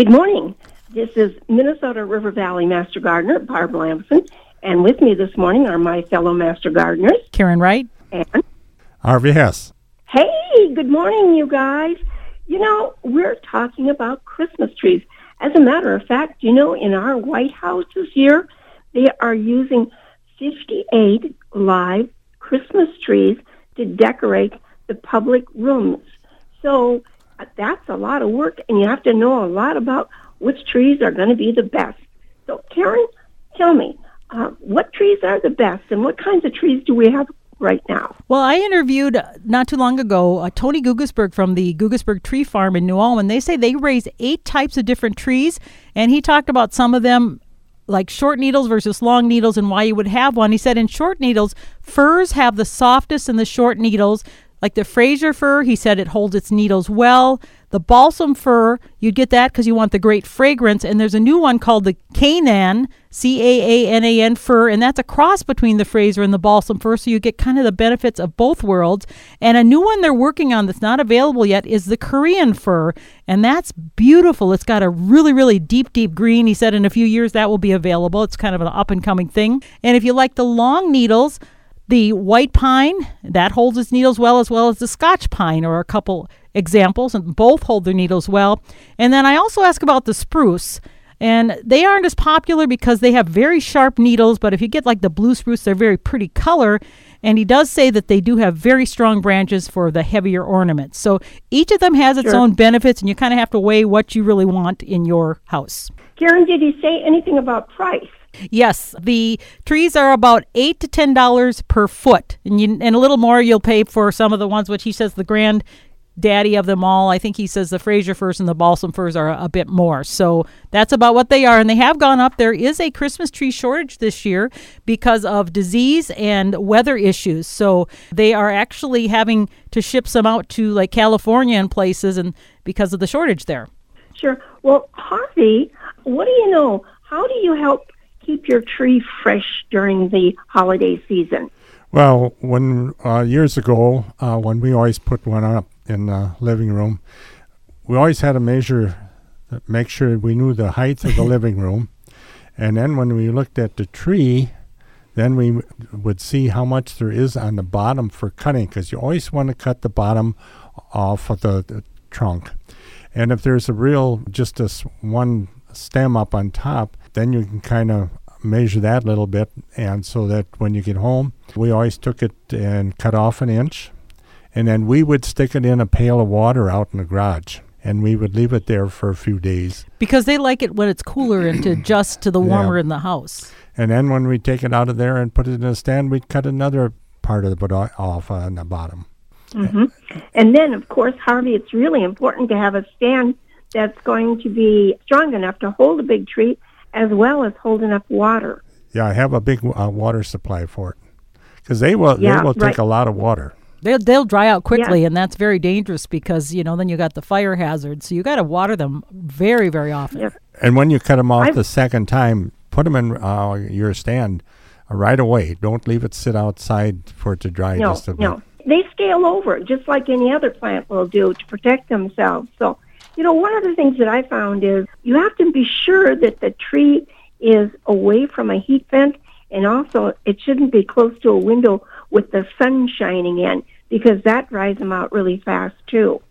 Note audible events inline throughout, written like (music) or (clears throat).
Good morning. This is Minnesota River Valley Master Gardener Barb Lamson, and with me this morning are my fellow Master Gardeners, Karen Wright and Harvey Hesse. Hey, good morning, you guys. You know, we're talking about Christmas trees. As a matter of fact, you know, in our White House this year, they are using 58 live Christmas trees to decorate the public rooms. So that's a lot of work, and you have to know a lot about which trees are going to be the best. So, Karen, tell me, uh, what trees are the best, and what kinds of trees do we have right now? Well, I interviewed uh, not too long ago uh, Tony Gugasberg from the Gugasberg Tree Farm in New Ulm. They say they raise eight types of different trees, and he talked about some of them like short needles versus long needles and why you would have one. He said in short needles, firs have the softest and the short needles. Like the Fraser fir, he said it holds its needles well. The balsam fir, you'd get that because you want the great fragrance. And there's a new one called the Canaan, C A A N A N fir, and that's a cross between the Fraser and the balsam fir. So you get kind of the benefits of both worlds. And a new one they're working on that's not available yet is the Korean fir, and that's beautiful. It's got a really, really deep, deep green. He said in a few years that will be available. It's kind of an up and coming thing. And if you like the long needles, the white pine that holds its needles well, as well as the Scotch pine, or a couple examples, and both hold their needles well. And then I also ask about the spruce. And they aren't as popular because they have very sharp needles, but if you get like the blue spruce, they're very pretty color. And he does say that they do have very strong branches for the heavier ornaments. So each of them has its Sure. own benefits, and you kind of have to weigh what you really want in your house. Karen, did he say anything about price? Yes, the trees are about eight to ten dollars per foot, and you, and a little more you'll pay for some of the ones which he says the grand daddy of them all. I think he says the Fraser firs and the balsam firs are a, a bit more. So that's about what they are, and they have gone up. There is a Christmas tree shortage this year because of disease and weather issues. So they are actually having to ship some out to like California and places, and because of the shortage there. Sure. Well, Harvey, what do you know? How do you help keep your tree fresh during the holiday season? Well, when uh, years ago, uh, when we always put one up in the living room, we always had to measure, make sure we knew the height of the (laughs) living room, and then when we looked at the tree, then we w- would see how much there is on the bottom for cutting, because you always want to cut the bottom off of the, the trunk, and if there's a real just this one stem up on top, then you can kind of measure that a little bit, and so that when you get home, we always took it and cut off an inch, and then we would stick it in a pail of water out in the garage, and we would leave it there for a few days. Because they like it when it's cooler and to (clears throat) adjust to the Yeah. warmer in the house. And then when we take it out of there and put it in a stand, we'd cut another part of the o- off on the bottom. Mm-hmm. And then, of course, Harvey, it's really important to have a stand that's going to be strong enough to hold a big tree as well as holding up water. Yeah, I have a big uh, water supply for it because they will Yeah, they will right. take a lot of water. They'll, they'll dry out quickly, and that's very dangerous because, you know, then you got the fire hazard. So you got to water them very, very often. Yes. And when you cut them off I've- the second time, put them in uh, your stand uh, right away. Don't leave it sit outside for it to dry No, just a bit. no. They scale over just like any other plant will do to protect themselves. So, you know, one of the things that I found is you have to be sure that the tree is away from a heat vent and also it shouldn't be close to a window with the sun shining in because that dries them out really fast too.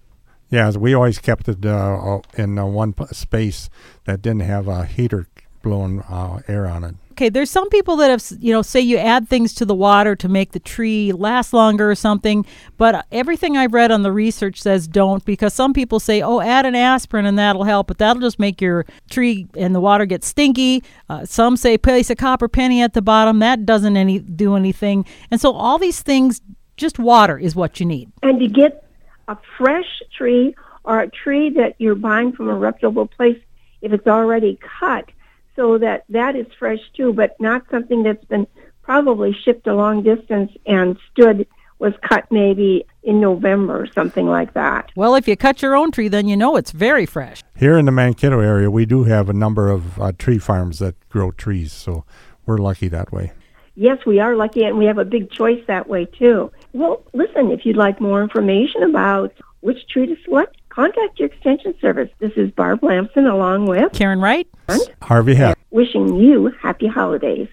Yeah, we always kept it uh, in uh, one space that didn't have a heater blowing uh, air on it. Okay, there's some people that have, you know, say you add things to the water to make the tree last longer or something, but everything I've read on the research says don't because some people say, oh, add an aspirin and that'll help, but that'll just make your tree and the water get stinky. Uh, some say place a copper penny at the bottom, that doesn't any do anything. And so all these things, just water is what you need. And to get a fresh tree or a tree that you're buying from a reputable place, if it's already cut, so that that is fresh too, but not something that's been probably shipped a long distance and stood was cut maybe in November or something like that. Well, if you cut your own tree, then you know it's very fresh. Here in the Mankato area, we do have a number of uh, tree farms that grow trees, so we're lucky that way. Yes, we are lucky and we have a big choice that way too. Well, listen, if you'd like more information about which tree to select, contact your extension service. This is Barb Lamson along with Karen Wright. And Harvey Hesse. wishing you happy holidays.